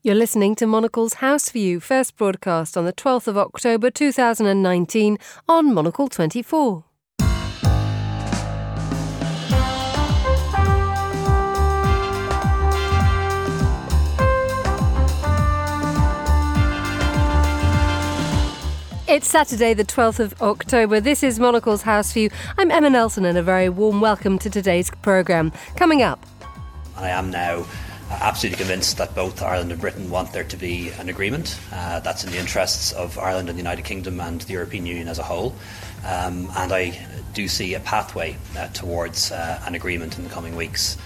You're listening to Monocle's House View, first broadcast on the 12th of October 2019 on Monocle 24. It's Saturday, the 12th of October. This is Monocle's House View. I'm Emma Nelson, and a very warm welcome to today's programme. Coming up. I am now absolutely convinced that both Ireland and Britain want there to be an agreement. Uh, that's in the interests of Ireland and the United Kingdom and the European Union as a whole. Um, and I do see a pathway uh, towards uh, an agreement in the coming weeks.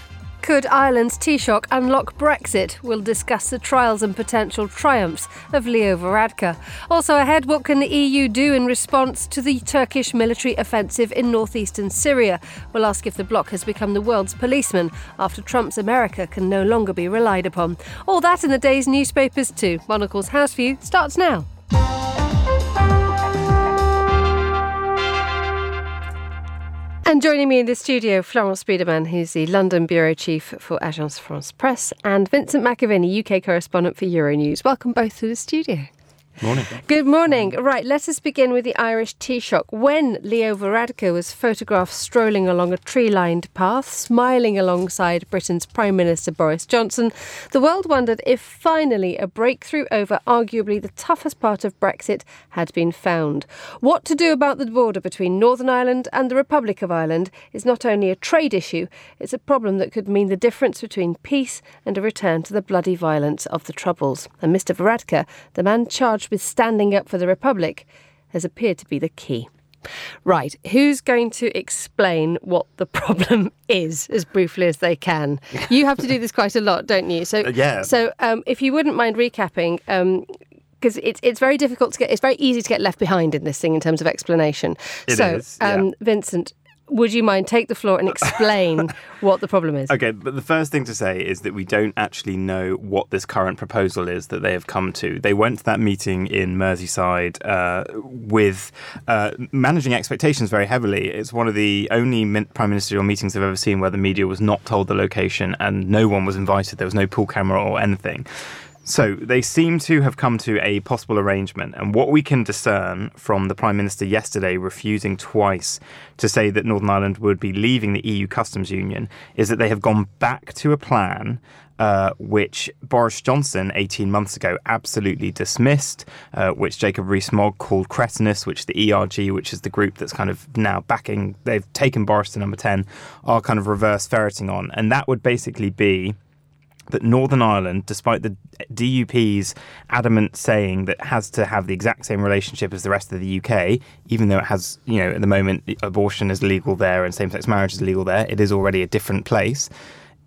Could Ireland's Taoiseach unlock Brexit? We'll discuss the trials and potential triumphs of Leo Varadkar. Also ahead, what can the EU do in response to the Turkish military offensive in northeastern Syria? We'll ask if the bloc has become the world's policeman after Trump's America can no longer be relied upon. All that in the day's newspapers too. Monocle's House View starts now. And joining me in the studio, Florence Biedermann, who's the London bureau chief for Agence France Presse, and Vincent McAviney, UK correspondent for Euronews. Welcome both to the studio. Morning. Good morning. Right, let us begin with the Irish Taoiseach. When Leo Varadkar was photographed strolling along a tree lined path, smiling alongside Britain's Prime Minister Boris Johnson, the world wondered if finally a breakthrough over arguably the toughest part of Brexit had been found. What to do about the border between Northern Ireland and the Republic of Ireland is not only a trade issue, it's a problem that could mean the difference between peace and a return to the bloody violence of the Troubles. And Mr. Varadkar, the man charged charged with standing up for the Republic has appeared to be the key. Right, who's going to explain what the problem is as briefly as they can? You have to do this quite a lot, don't you? So, uh, yeah. So, um, if you wouldn't mind recapping, because um, it's it's very difficult to get, it's very easy to get left behind in this thing in terms of explanation. It so, is, yeah. um, Vincent, would you mind take the floor and explain what the problem is? Okay, but the first thing to say is that we don't actually know what this current proposal is that they have come to. They went to that meeting in Merseyside uh, with uh, managing expectations very heavily. It's one of the only prime ministerial meetings I've ever seen where the media was not told the location and no one was invited. There was no pool camera or anything. So they seem to have come to a possible arrangement. And what we can discern from the Prime Minister yesterday refusing twice to say that Northern Ireland would be leaving the EU customs union is that they have gone back to a plan uh, which Boris Johnson 18 months ago absolutely dismissed, uh, which Jacob Rees-Mogg called cretinous, which the ERG, which is the group that's kind of now backing, they've taken Boris to number 10, are kind of reverse ferreting on. And that would basically be that Northern Ireland, despite the DUP's adamant saying that has to have the exact same relationship as the rest of the UK, even though it has, you know, at the moment abortion is legal there and same-sex marriage is legal there, it is already a different place.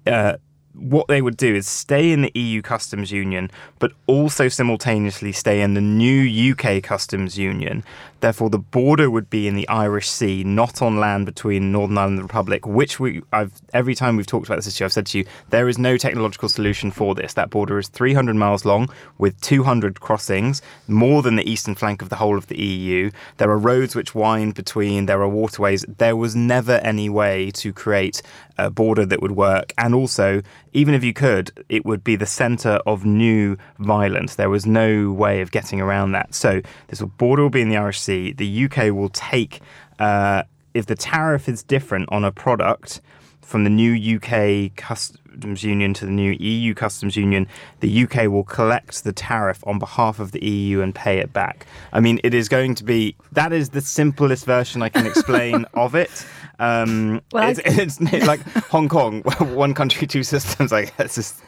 Uh, what they would do is stay in the EU customs union, but also simultaneously stay in the new UK customs union. Therefore, the border would be in the Irish Sea, not on land between Northern Ireland and the Republic. Which we, I've every time we've talked about this issue, I've said to you, there is no technological solution for this. That border is 300 miles long with 200 crossings, more than the eastern flank of the whole of the EU. There are roads which wind between. There are waterways. There was never any way to create a border that would work, and also even if you could, it would be the centre of new violence. There was no way of getting around that. So this border will be in the Irish Sea. The UK will take, uh, if the tariff is different on a product from the new UK customs union to the new EU customs union, the UK will collect the tariff on behalf of the EU and pay it back. I mean, it is going to be that is the simplest version I can explain of it. Um, well, it's, it's, it's, like Hong Kong, one country, two systems. I guess.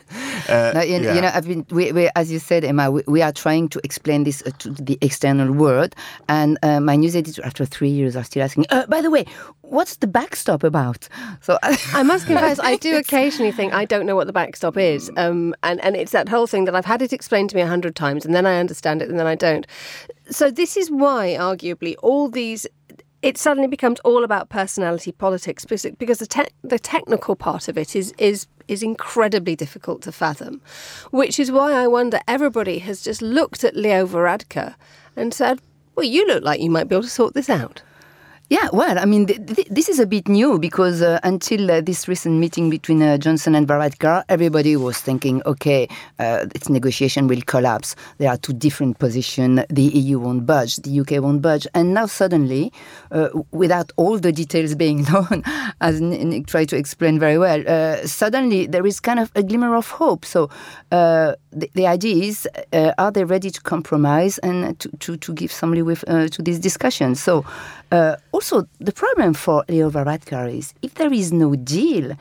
Uh, no, you, yeah. you, know, I've been, we, we, as you said, Emma, we, we, are trying to explain this uh, to the external world, and uh, my news editor, after three years, are still asking. Uh, by the way, what's the backstop about? So I must confess, I do occasionally think I don't know what the backstop is, um, and and it's that whole thing that I've had it explained to me a hundred times, and then I understand it, and then I don't. So this is why, arguably, all these it suddenly becomes all about personality politics because, because the te- the technical part of it is is is incredibly difficult to fathom, which is why I wonder everybody has just looked at Leo Varadkar and said, "Well, you look like you might be able to sort this out." Yeah, well, I mean, th- th- this is a bit new because uh, until uh, this recent meeting between uh, Johnson and Varadkar, everybody was thinking, okay, uh, its negotiation will collapse. There are two different positions. The EU won't budge, the UK won't budge. And now suddenly, uh, without all the details being known, as Nick tried to explain very well, uh, suddenly there is kind of a glimmer of hope. So the, the, idea is, are they ready to compromise and to, to, to give some leeway to this discussion? So also, the problem for Leo Varadkar is if there is no deal,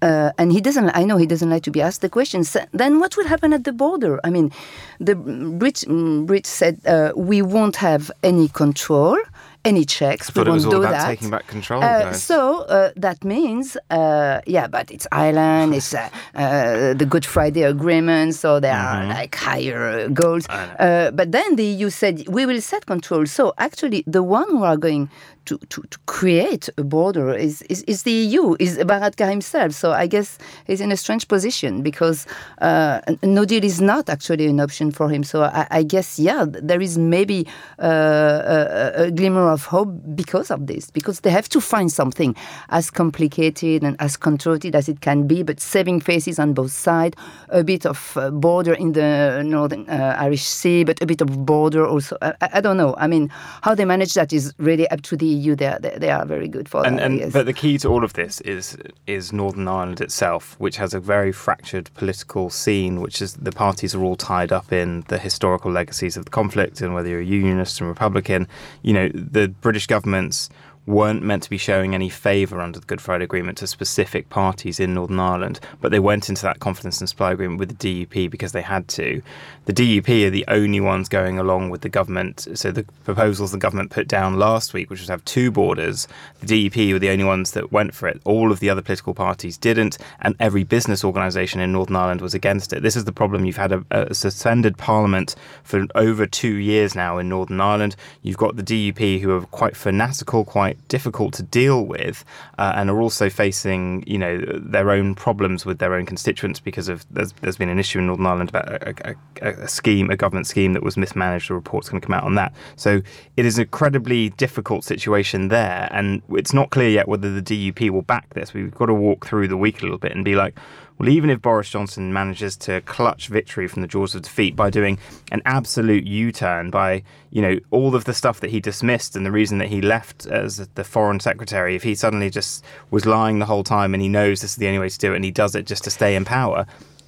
uh, and he doesn't, I know he doesn't like to be asked the questions, then what will happen at the border? I mean, the Brits, said uh, we won't have any control any checks. we won't do that. Taking back control. Uh, so uh, that means, uh, yeah, but it's Ireland. It's uh, uh, the Good Friday Agreement, so there mm-hmm. are like higher goals. but then the EU said we will set control. So actually, the one who are going to, to, to create a border is, is, is the EU, is Varadkar himself. So I guess he's in a strange position because uh, no deal is not actually an option for him. So I, I guess, yeah, there is maybe uh, a, a, glimmer of hope because of this, because they have to find something as complicated and as contorted as it can be, but saving faces on both sides, a bit of uh, border in the northern uh, Irish Sea, but a bit of border also. I, I don't know. I mean, how they manage that is really up to the EU, they are, they are very good for and, that. And, but the key to all of this is is Northern Ireland itself, which has a very fractured political scene, which is the parties are all tied up in the historical legacies of the conflict, and whether you're a unionist and Republican, you know, the British government's weren't meant to be showing any favour under the Good Friday Agreement to specific parties in Northern Ireland, but they went into that confidence and supply agreement with the DUP because they had to. The DUP are the only ones going along with the government. So the proposals the government put down last week, which was to have two borders, the DUP were the only ones that went for it. All of the other political parties didn't, and every business organisation in Northern Ireland was against it. This is the problem. You've had a, a suspended parliament for over two years now in Northern Ireland. You've got the DUP who are quite fanatical, quite quite difficult to deal with, uh, and are also facing you know their own problems with their own constituents because of there's, there's been an issue in Northern Ireland about a, a, a scheme, a government scheme that was mismanaged. The report's going to come out on that. So it is an incredibly difficult situation there, and it's not clear yet whether the DUP will back this. We've got to walk through the week a little bit and be like well, even if Boris Johnson manages to clutch victory from the jaws of defeat by doing an absolute U-turn, by you know all of the stuff that he dismissed and the reason that he left as the foreign secretary, if he suddenly just was lying the whole time and he knows this is the only way to do it and he does it just to stay in power,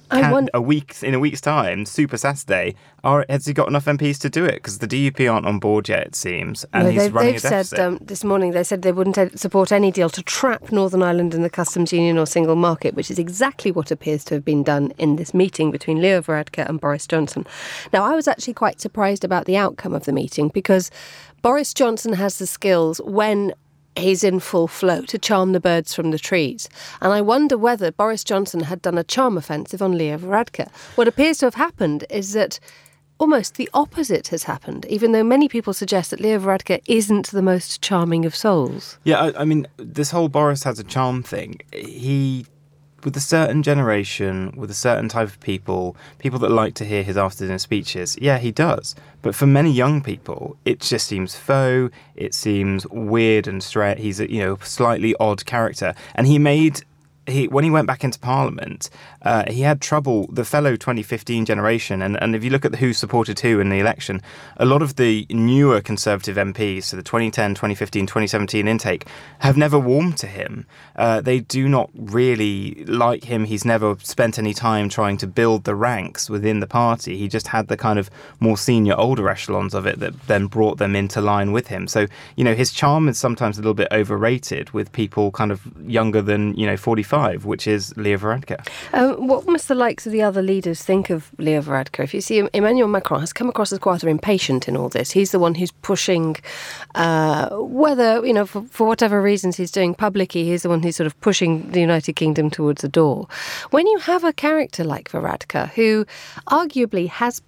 can, want... a week in a week's time, Super Saturday, are, has he got enough MPs to do it? Because the DUP aren't on board yet, it seems, and no, he's they've, running they've a deficit. said um, this morning they said they wouldn't support any deal to trap Northern Ireland in the customs union or single market, which is exactly what appears to have been done in this meeting between Leo Varadkar and Boris Johnson. Now, I was actually quite surprised about the outcome of the meeting because Boris Johnson has the skills when he's in full flow to charm the birds from the trees. And I wonder whether Boris Johnson had done a charm offensive on Leo Varadkar. What appears to have happened is that almost the opposite has happened, even though many people suggest that Leo Varadkar isn't the most charming of souls. Yeah, I, I mean, this whole Boris has a charm thing. He with a certain generation, with a certain type of people, people that like to hear his after dinner speeches, yeah, he does. But for many young people, it just seems faux. It seems weird and straight. He's a you know slightly odd character, and he made he when he went back into Parliament, uh, he had trouble. The fellow 2015 generation, and, and if you look at who supported who in the election, a lot of the newer Conservative MPs, so the 2010, 2015, 2017 intake, have never warmed to him. Uh, they do not really like him. He's never spent any time trying to build the ranks within the party. He just had the kind of more senior, older echelons of it that then brought them into line with him. So you know his charm is sometimes a little bit overrated with people kind of younger than you know 45 which is Leo Varadkar. Um, what must the likes of the other leaders think of Leo Varadkar? If you see Emmanuel Macron has come across as quite impatient in all this. He's the one who's pushing, uh, whether, you know, for, for whatever reasons he's doing publicly, he's the one who's sort of pushing the United Kingdom towards the door. When you have a character like Varadkar, who arguably has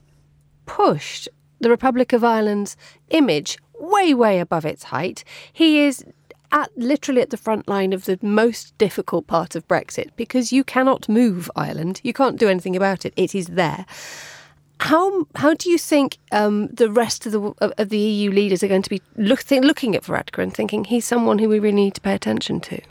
pushed the Republic of Ireland's image way, way above its height. He is at literally at the front line of the most difficult part of Brexit because you cannot move Ireland. You can't do anything about it. It is there. how how do you think um, the rest of the of the EU leaders are going to be look, th- looking at Varadkar and thinking he's someone who we really need to pay attention to?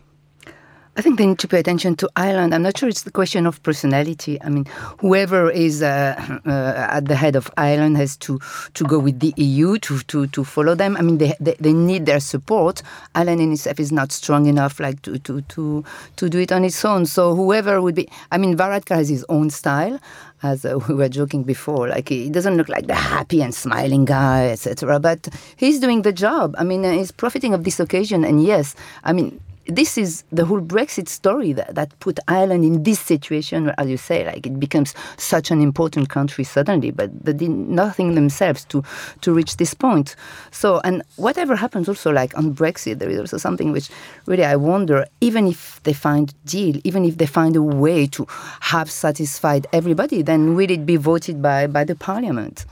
I think they need to pay attention to Ireland. I'm not sure it's the question of personality. I mean, whoever is uh, uh, at the head of Ireland has to, to go with the EU to, to, to follow them. I mean, they, they, they need their support. Ireland in itself is not strong enough like to, to, to, to do it on its own. So whoever would be, I mean, Varadkar has his own style as uh, we were joking before. Like he doesn't look like the happy and smiling guy, etc. But he's doing the job. I mean, he's profiting of this occasion. And yes, I mean, this is the whole Brexit story that, that put Ireland in this situation, as you say, like it becomes such an important country suddenly, but they did nothing themselves to, to reach this point. So, and whatever happens also, like on Brexit, there is also something which really I wonder, even if they find deal, even if they find a way to have satisfied everybody, then will it be voted by, by the parliament?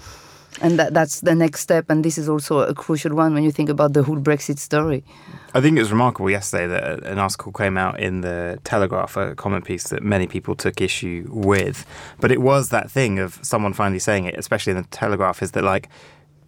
And that, that's the next step. And this is also a crucial one when you think about the whole Brexit story. I think it was remarkable yesterday that an article came out in the Telegraph, a comment piece that many people took issue with. But it was that thing of someone finally saying it, especially in the Telegraph, is that like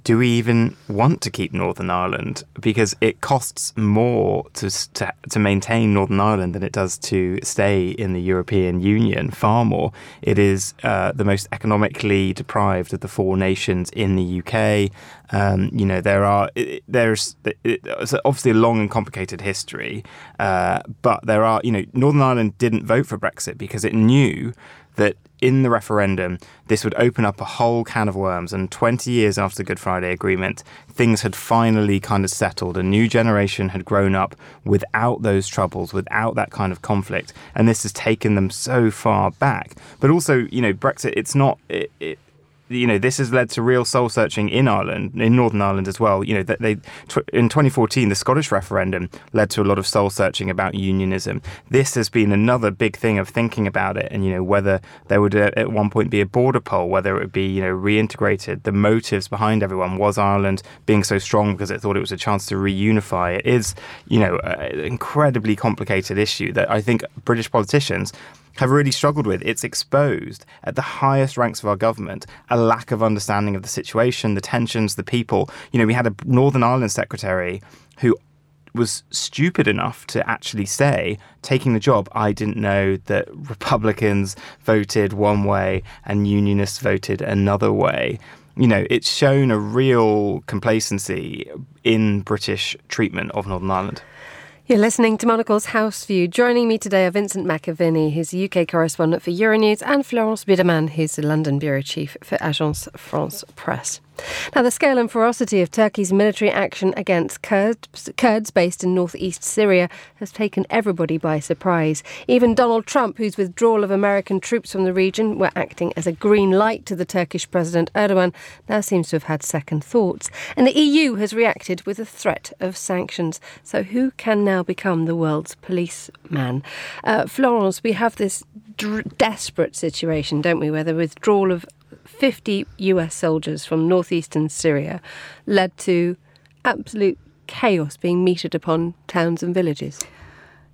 do we even want to keep Northern Ireland? Because it costs more to, to, to maintain Northern Ireland than it does to stay in the European Union. Far more. It is uh, the most economically deprived of the four nations in the UK. Um, you know there are it, there's it's obviously a long and complicated history, uh, but there are you know Northern Ireland didn't vote for Brexit because it knew that in the referendum, this would open up a whole can of worms. And 20 years after the Good Friday Agreement, things had finally kind of settled. A new generation had grown up without those troubles, without that kind of conflict. And this has taken them so far back. But also, you know, Brexit, it's not. It, you know, this has led to real soul searching in Ireland, in Northern Ireland as well. You know, that they in 2014, the Scottish referendum led to a lot of soul searching about unionism. This has been another big thing of thinking about it, and you know, whether there would uh, at one point be a border poll, whether it would be you know reintegrated. The motives behind everyone was Ireland being so strong because it thought it was a chance to reunify. It is you know an incredibly complicated issue that I think British politicians have really struggled with. It's exposed at the highest ranks of our government a lack of understanding of the situation, the tensions, the people. You know, we had a Northern Ireland secretary who was stupid enough to actually say, taking the job, I didn't know that Republicans voted one way and Unionists voted another way. You know, it's shown a real complacency in British treatment of Northern Ireland. You're listening to Monocle's House View. Joining me today are Vincent McAviney, who's UK correspondent for Euronews, and Florence Biedermann, who's the London bureau chief for Agence France Presse. Now, the scale and ferocity of Turkey's military action against Kurds, Kurds based in northeast Syria has taken everybody by surprise. Even Donald Trump, whose withdrawal of American troops from the region were acting as a green light to the Turkish President Erdogan, now seems to have had second thoughts. And the EU has reacted with a threat of sanctions. So, who can now become the world's policeman? Uh, Florence, we have this d- desperate situation, don't we, where the withdrawal of 50 US soldiers from northeastern Syria led to absolute chaos being meted upon towns and villages.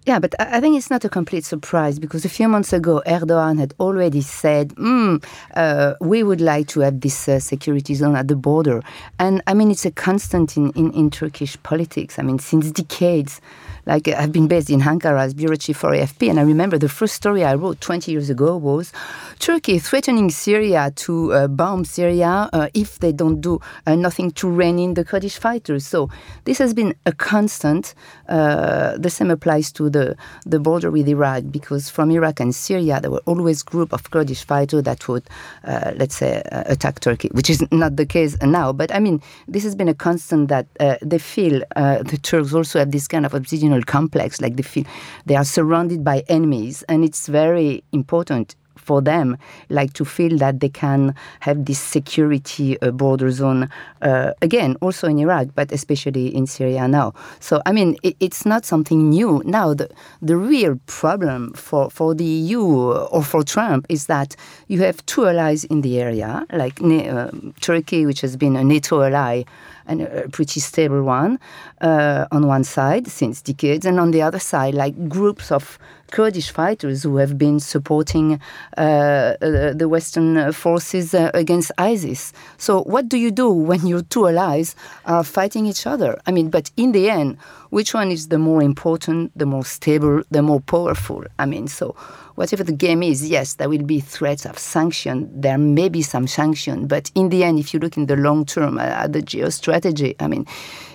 Yeah, but I think it's not a complete surprise because a few months ago, Erdogan had already said, mm, uh, we would like to have this uh, security zone at the border. And I mean, it's a constant in, in, in Turkish politics. I mean, since decades, like I've been based in Ankara as bureau chief for AFP, and I remember the first story I wrote 20 years ago was Turkey threatening Syria to uh, bomb Syria uh, if they don't do uh, nothing to rein in the Kurdish fighters. So this has been a constant. Uh, the same applies to the, the border with Iraq, because from Iraq and Syria, there were always group of Kurdish fighters that would, uh, let's say, uh, attack Turkey, which is not the case now. But I mean, this has been a constant that they feel the Turks also have this kind of complex, like they feel they are surrounded by enemies, and it's very important for them, like to feel that they can have this security uh, border zone uh, again, also in Iraq, but especially in Syria now. So I mean, it, it's not something new. Now the the real problem for for the EU or for Trump is that you have two allies in the area, like uh, Turkey, which has been a NATO ally and a pretty stable one uh, on one side since decades, and on the other side, like groups of Kurdish fighters who have been supporting uh, uh, the Western forces uh, against ISIS. So, what do you do when your two allies are fighting each other? I mean, but in the end, which one is the more important, the more stable, the more powerful? I mean, so whatever the game is, yes, there will be threats of sanction. There may be some sanction, but in the end, if you look in the long term at the geostrategy, I mean,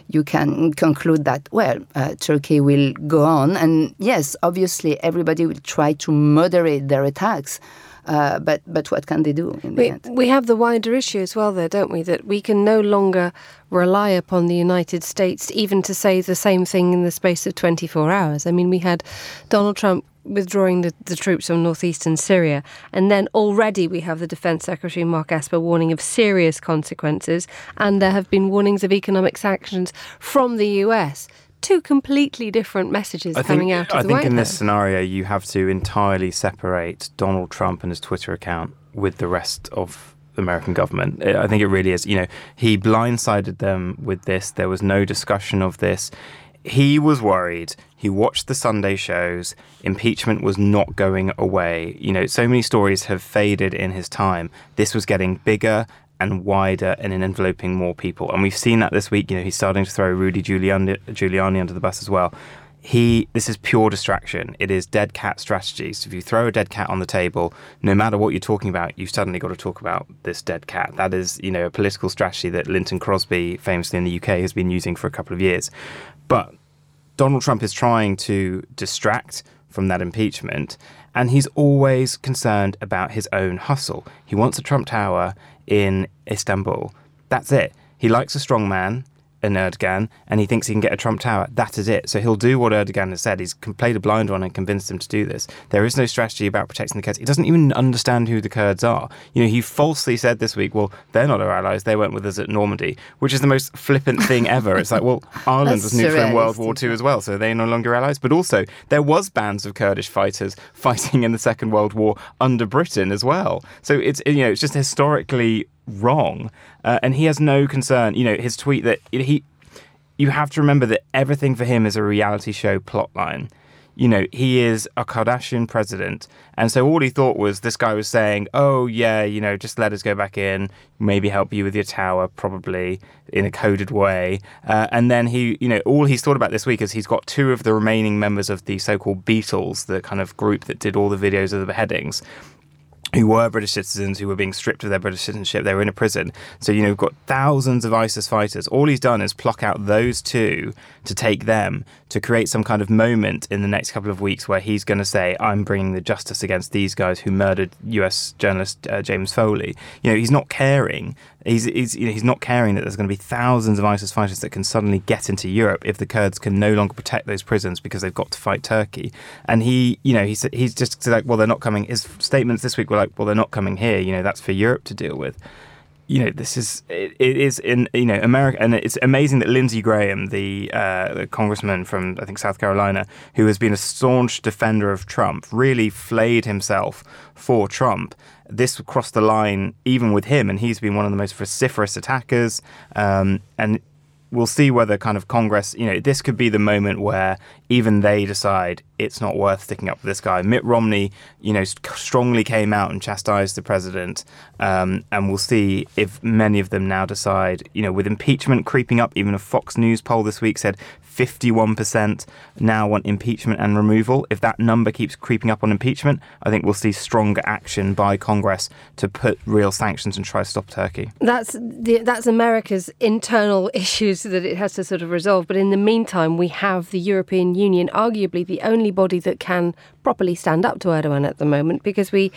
you can conclude that, well, uh, Turkey will go on. And yes, obviously, everybody will try to moderate their attacks. Uh, but but what can they do in we, the end? We have the wider issue as well, there, don't we? That we can no longer rely upon the United States even to say the same thing in the space of 24 hours. I mean, we had Donald Trump withdrawing the, the troops from northeastern Syria. And then already we have the Defence Secretary Mark Esper warning of serious consequences, and there have been warnings of economic sanctions from the US. Two completely different messages I coming out of I the think White in House. this scenario, you have to entirely separate Donald Trump and his Twitter account with the rest of the American government. I think it really is. You know, he blindsided them with this. There was no discussion of this he was worried. He watched the Sunday shows. Impeachment was not going away. You know, so many stories have faded in his time. This was getting bigger and wider and enveloping more people. And we've seen that this week. You know, he's starting to throw Rudy Giuliani, Giuliani under the bus as well. He, this is pure distraction. It is dead cat strategy. So if you throw a dead cat on the table, no matter what you're talking about, you've suddenly got to talk about this dead cat. That is, you know, a political strategy that Lynton Crosby, famously in the UK, has been using for a couple of years. But Donald Trump is trying to distract from that impeachment, and he's always concerned about his own hustle. He wants a Trump Tower in Istanbul. That's it. He likes a strong man an Erdogan and he thinks he can get a Trump Tower. That is it. So he'll do what Erdogan has said. He's played a blind one and convinced him to do this. There is no strategy about protecting the Kurds. He doesn't even understand who the Kurds are. You know, he falsely said this week, well, they're not our allies. They weren't with us at Normandy, which is the most flippant thing ever. It's like, well, Ireland was neutral in World War II as well, so they're no longer allies. But also, there was bands of Kurdish fighters fighting in the Second World War under Britain as well. So it's, you know, it's just historically wrong. Uh, and he has no concern. You know, his tweet that he you have to remember that everything for him is a reality show plotline. You know, he is a Kardashian president. And so all he thought was this guy was saying, oh, yeah, you know, just let us go back in, maybe help you with your tower, probably in a coded way. Uh, and then he, you know, all he's thought about this week is he's got two of the remaining members of the so called Beatles, the kind of group that did all the videos of the beheadings who were British citizens who were being stripped of their British citizenship. They were in a prison. So, you know, we've got thousands of ISIS fighters. All he's done is pluck out those two to take them to create some kind of moment in the next couple of weeks where he's going to say, I'm bringing the justice against these guys who murdered US journalist uh, James Foley. You know, he's not caring. He's, he's, you know, he's not caring that there's going to be thousands of ISIS fighters that can suddenly get into Europe if the Kurds can no longer protect those prisons because they've got to fight Turkey. And he, you know, he's, he's just like, well, they're not coming. His statements this week were like, well, they're not coming here. You know, that's for Europe to deal with you know, this is it, it is in you know America, and it's amazing that Lindsey Graham, the, uh, the congressman from I think South Carolina, who has been a staunch defender of Trump, really flayed himself for Trump. This crossed the line even with him, and he's been one of the most vociferous attackers. Um, and we'll see whether kind of Congress, you know, this could be the moment where even they decide it's not worth sticking up for this guy. Mitt Romney, you know, strongly came out and chastised the president, um, and we'll see if many of them now decide, you know, with impeachment creeping up. Even a Fox News poll this week said 51% now want impeachment and removal. If that number keeps creeping up on impeachment, I think we'll see stronger action by Congress to put real sanctions and try to stop Turkey. That's the, that's America's internal issues that it has to sort of resolve. But in the meantime, we have the European Union, arguably the only body that can properly stand up to Erdogan at the moment, because we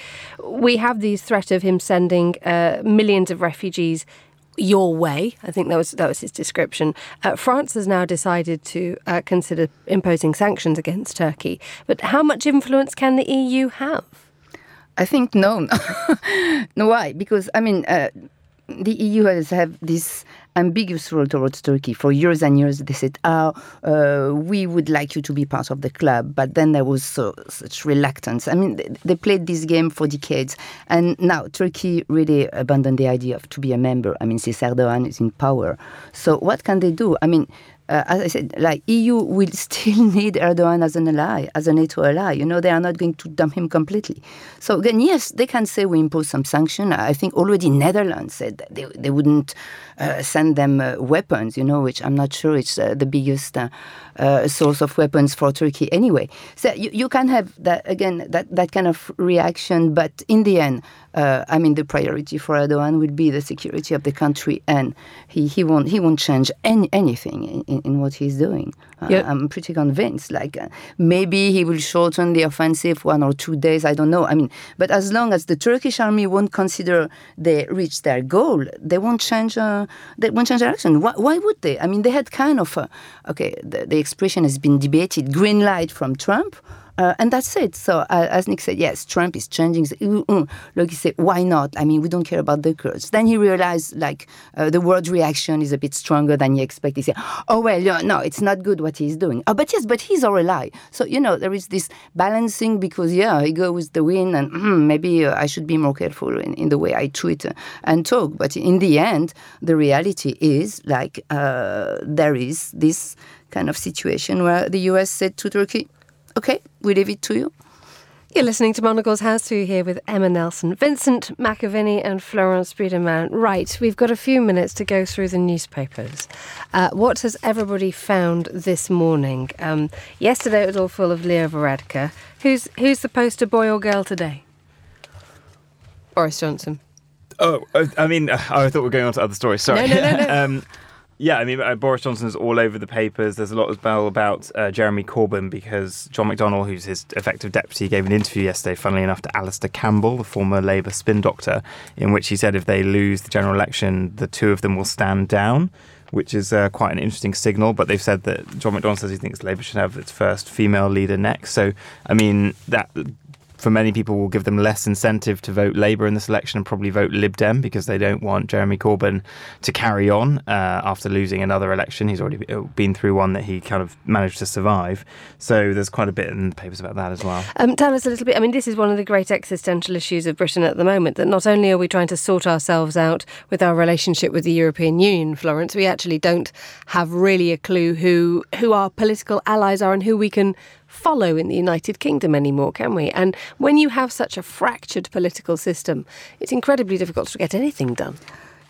we have the threat of him sending uh, millions of refugees your way. I think that was that was his description. Uh, France has now decided to uh, consider imposing sanctions against Turkey. But how much influence can the EU have? I think no. no, why? Because I mean. Uh, the EU has have this ambiguous role towards Turkey. For years and years, they said, oh, uh, we would like you to be part of the club. But then there was so, such reluctance. I mean, they, they, played this game for decades. And now Turkey really abandoned the idea of to be a member. I mean, since Erdogan is in power. So what can they do? I mean, uh, as I said, like EU will still need Erdogan as an ally, as a NATO ally. You know, they are not going to dump him completely. So again, yes, they can say we impose some sanction. I think already Netherlands said that they, they wouldn't uh, send them uh, weapons, you know, which I'm not sure it's uh, the biggest uh, uh, source of weapons for Turkey anyway. So you, you can have that, again, that, that kind of reaction, but in the end, uh, I mean, the priority for Erdogan will be the security of the country, and he, he won't he won't change any, anything in, in what he's doing. Uh, yep. I'm pretty convinced. Like uh, maybe he will shorten the offensive one or two days. I don't know. I mean, but as long as the Turkish army won't consider they reached their goal, they won't change. Uh, they won't change direction. Why, why, would they? I mean, they had kind of a, okay. They the expression has been debated. Green light from Trump uh, and that's it. So, uh, as Nick said, yes, Trump is changing. Look, he said, why not? I mean, we don't care about the Kurds. Then he realized, like, uh, the world reaction is a bit stronger than he expected. He said, oh, well, no, it's not good what he's doing. Oh, but yes, but he's our ally. So, you know, there is this balancing because, yeah, he goes with the wind and mm, maybe uh, I should be more careful in, in the way I tweet and talk. But in the end, the reality is, like, uh, there is this kind of situation where the US said to Turkey, Okay, we leave it to you. You're listening to Monocle's House View here with Emma Nelson, Vincent McAviney, and Florence Biedermann. Right, we've got a few minutes to go through the newspapers. Uh, what has everybody found this morning? Um, yesterday it was all full of Leo Varadkar. Who's, who's the poster boy or girl today? Boris Johnson. Oh, I mean, uh, I thought we were going on to other stories. Sorry. No, no, no, no. um, yeah, I mean, Boris Johnson is all over the papers. There's a lot as well about uh, Jeremy Corbyn because John McDonnell, who's his effective deputy, gave an interview yesterday, funnily enough, to Alastair Campbell, the former Labour spin doctor, in which he said if they lose the general election, the two of them will stand down which is uh, quite an interesting signal. But they've said that John McDonnell says he thinks Labour should have its first female leader next. So, I mean, that for many people will give them less incentive to vote Labour in this election and probably vote Lib Dem because they don't want Jeremy Corbyn to carry on uh, after losing another election. He's already uh, been through one that he kind of managed to survive. So there's quite a bit in the papers about that as well. Um, tell us a little bit. I mean, this is one of the great existential issues of Britain at the moment that not only are we trying to sort ourselves out with our relationship with the European Union, Florence, we actually don't have really a clue who who our political allies are and who we can follow in the United Kingdom anymore, can we? And when you have such a fractured political system, it's incredibly difficult to get anything done.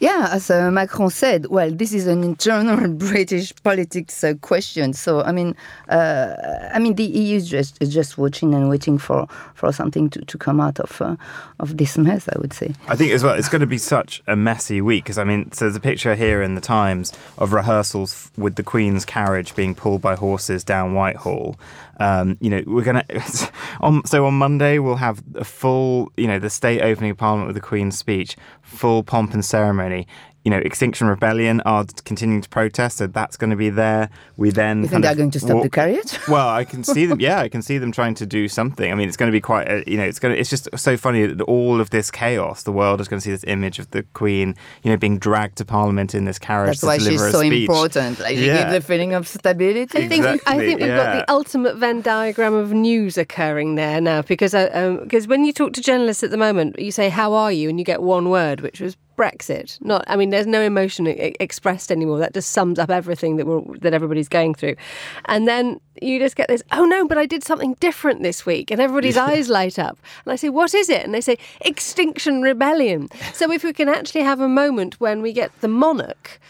Yeah, as uh, Macron said, well, this is an internal British politics uh, question. So, I mean, uh, I mean, the EU is just is just watching and waiting for, for something to, to come out of uh, of this mess. I would say. I think as well, it's going to be such a messy week because I mean, so there's a picture here in the Times of rehearsals with the Queen's carriage being pulled by horses down Whitehall. Um, you know, we're gonna on so on Monday we'll have a full, you know, the state opening of Parliament with the Queen's speech, full pomp and ceremony you know, Extinction Rebellion are continuing to protest, so that's going to be there. We then you think they're going to stop walk, the carriage? Well, I can see them. Yeah, I can see them trying to do something. I mean, it's going to be quite. A, you know, it's going. To, it's just so funny that all of this chaos, the world is going to see this image of the Queen, you know, being dragged to Parliament in this carriage. That's why she's so speech. important. Like she yeah. gives the feeling of stability. I think. Exactly, I think we've yeah. got the ultimate Venn diagram of news occurring there now, because because uh, um, when you talk to journalists at the moment, you say, "How are you?" and you get one word, which was Brexit. Not, I mean, there's no emotion expressed anymore. That just sums up everything that we're, that everybody's going through, and then you just get this. Oh no, but I did something different this week, and everybody's eyes light up. And I say, what is it? And they say, Extinction Rebellion. So if we can actually have a moment when we get the monarch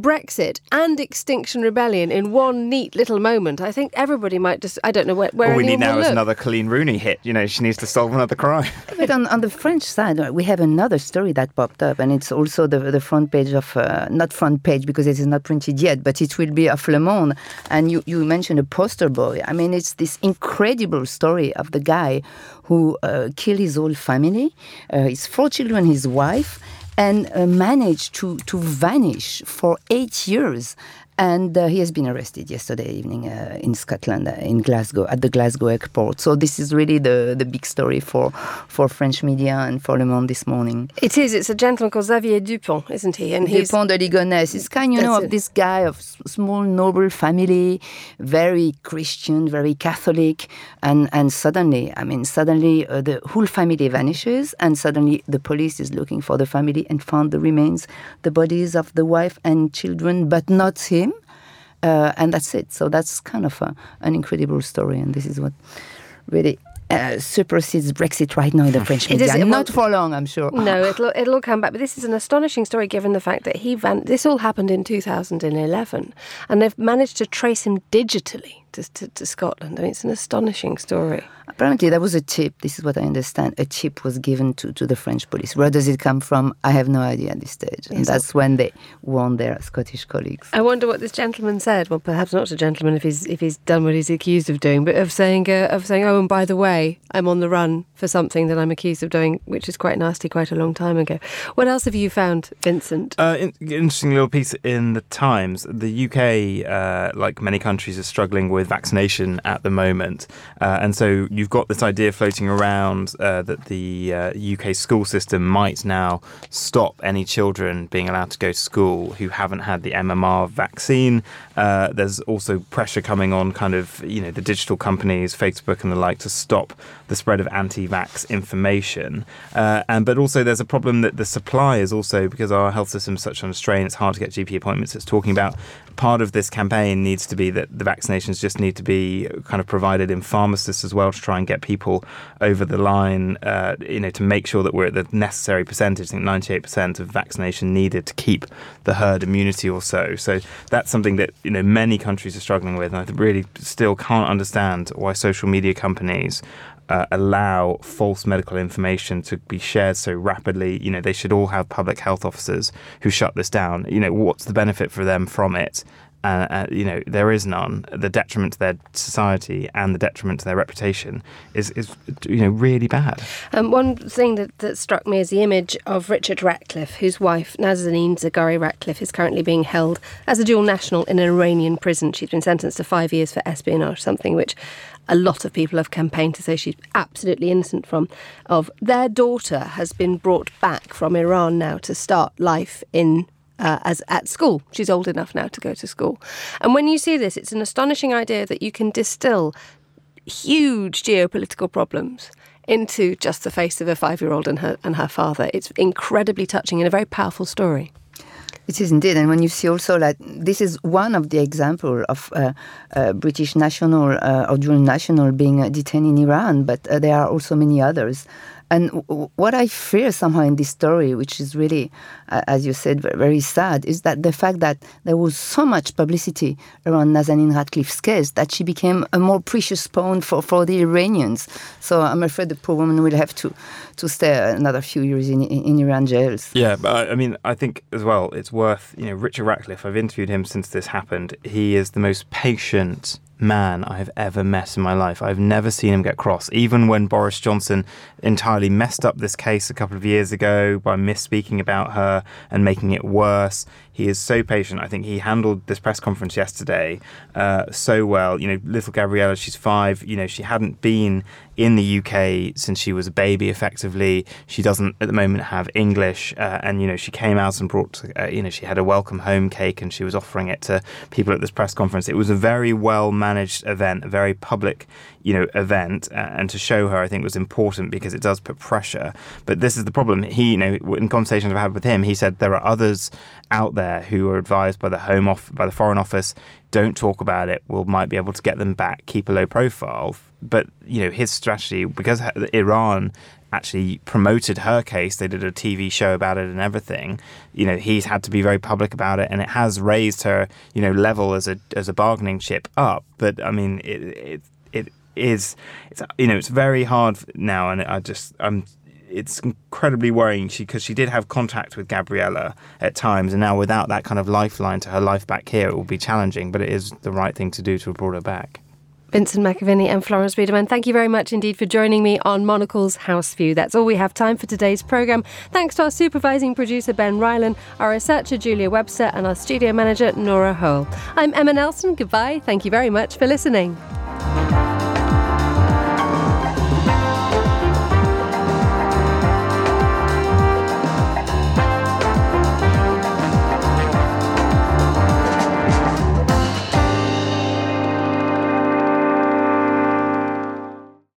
Brexit and Extinction Rebellion in one neat little moment, I think everybody might just, I don't know where, where All we need now is look. another Coleen Rooney hit. You know, she needs to solve another crime. but on, on the French side, uh, we have another story that popped up, and it's also the, the front page of, uh, not front page because it is not printed yet, but it will be of Le Monde. And you, you mentioned a poster boy. I mean, it's this incredible story of the guy who uh, killed his whole family, uh, his four children, his wife, and uh, managed to, to vanish for eight years and uh, he has been arrested yesterday evening uh, in Scotland, uh, in Glasgow, at the Glasgow airport. So this is really the, the big story for, for French media and for Le Monde this morning. It is. It's a gentleman called Xavier Dupont, isn't he? And Dupont de Ligonnès. It's kind, you know, of this guy of small noble family, very Christian, very Catholic, and and suddenly, I mean, suddenly uh, the whole family vanishes, and suddenly the police is looking for the family and found the remains, the bodies of the wife and children, but not him. Uh, and that's it. So that's kind of a, an incredible story, and this is what really uh, supersedes Brexit right now in the French media. It is, Not for long, I'm sure. No, it'll it'll come back. But this is an astonishing story, given the fact that he van- this all happened in 2011, and they've managed to trace him digitally to, to, to, Scotland. I mean, it's an astonishing story. Apparently, there was a tip. This is what I understand. A tip was given to, to the French police. Where does it come from? I have no idea at this stage. And that's when they warned their Scottish colleagues. I wonder what this gentleman said. Well, perhaps not a gentleman if he's if he's done what he's accused of doing, but of saying uh, of saying, oh, and by the way, I'm on the run for something that I'm accused of doing, which is quite nasty, quite a long time ago. What else have you found, Vincent? Uh, in, interesting little piece in the Times. The UK, uh, like many countries, is struggling with with vaccination at the moment. Uh, and so you've got this idea floating around uh, that the uh, UK school system might now stop any children being allowed to go to school who haven't had the MMR vaccine. Uh, there's also pressure coming on kind of, you know, the digital companies, Facebook and the like, to stop the spread of anti-vax information. Uh, and but also there's a problem that the supply is also because our health system is such a strain. It's hard to get GP appointments. It's talking about part of this campaign needs to be that the vaccinations just need to be kind of provided in pharmacists as well to try and get people over the line. Uh, you know, to make sure that we're at the necessary percentage. I think 98% of vaccination needed to keep the herd immunity or so. So that's something that you know many countries are struggling with, and I really still can't understand why social media companies uh, allow false medical information to be shared so rapidly. You know, they should all have public health officers who shut this down. You know, what's the benefit for them from it? Uh, uh, you know, there is none. The detriment to their society and the detriment to their reputation is, is you know, really bad. Um, one thing that, that struck me is the image of Richard Ratcliffe, whose wife, Nazanin Zaghari Ratcliffe, is currently being held as a dual national in an Iranian prison. She's been sentenced to five years for espionage, something which a lot of people have campaigned to say she's absolutely innocent from. Of their daughter has been brought back from Iran now to start life in uh, as at school. She's old enough now to go to school. And when you see this, it's an astonishing idea that you can distill huge geopolitical problems into just the face of a five-year-old and her and her father. It's incredibly touching and a very powerful story. It is indeed, and when you see also that this is one of the example of uh, uh, British national uh, or dual national being detained in Iran, but uh, there are also many others. And what I fear somehow in this story, which is really, uh, as you said, very sad, is that the fact that there was so much publicity around Nazanin Ratcliffe's case that she became a more precious pawn for, for the Iranians. So I'm afraid the poor woman will have to, to stay another few years in, in, in Iran jails. Yeah, but I mean, I think as well, it's worth, you know, Richard Ratcliffe, I've interviewed him since this happened. He is the most patient man I have ever met in my life. I've never seen him get cross. Even when Boris Johnson entirely messed up this case a couple of years ago by misspeaking about her and making it worse, he is so patient. I think he handled this press conference yesterday uh, so well. You know, little Gabriella, she's five. You know, she hadn't been in the UK since she was a baby, effectively. She doesn't at the moment have English. Uh, and, you know, she came out and brought, uh, you know, she had a welcome home cake and she was offering it to people at this press conference. It was a very well managed event, a very public, you know, event. Uh, and to show her, I think, was important because it does put pressure. But this is the problem. He, you know, in conversations I've had with him, he said there are others out there who are advised by the Home Office, by the Foreign Office, don't talk about it. We might be able to get them back, keep a low profile. But you know, his strategy because Iran actually promoted her case. They did a TV show about it and everything. You know, he's had to be very public about it, and it has raised her, you know, level as a as a bargaining chip up. But I mean, it it it is, it's you know, it's very hard now, and I just I'm it's incredibly worrying because she, she, did have contact with Gabriella at times, and now without that kind of lifeline to her life back here, it will be challenging. But it is the right thing to do to have brought her back. Vincent McAviney and Florence Biedermann, thank you very much indeed for joining me on Monocle's House View. That's all we have time for today's programme. Thanks to our supervising producer Ben Ryland, our researcher Julia Webster, and our studio manager Nora Hole. I'm Emma Nelson. Goodbye. Thank you very much for listening.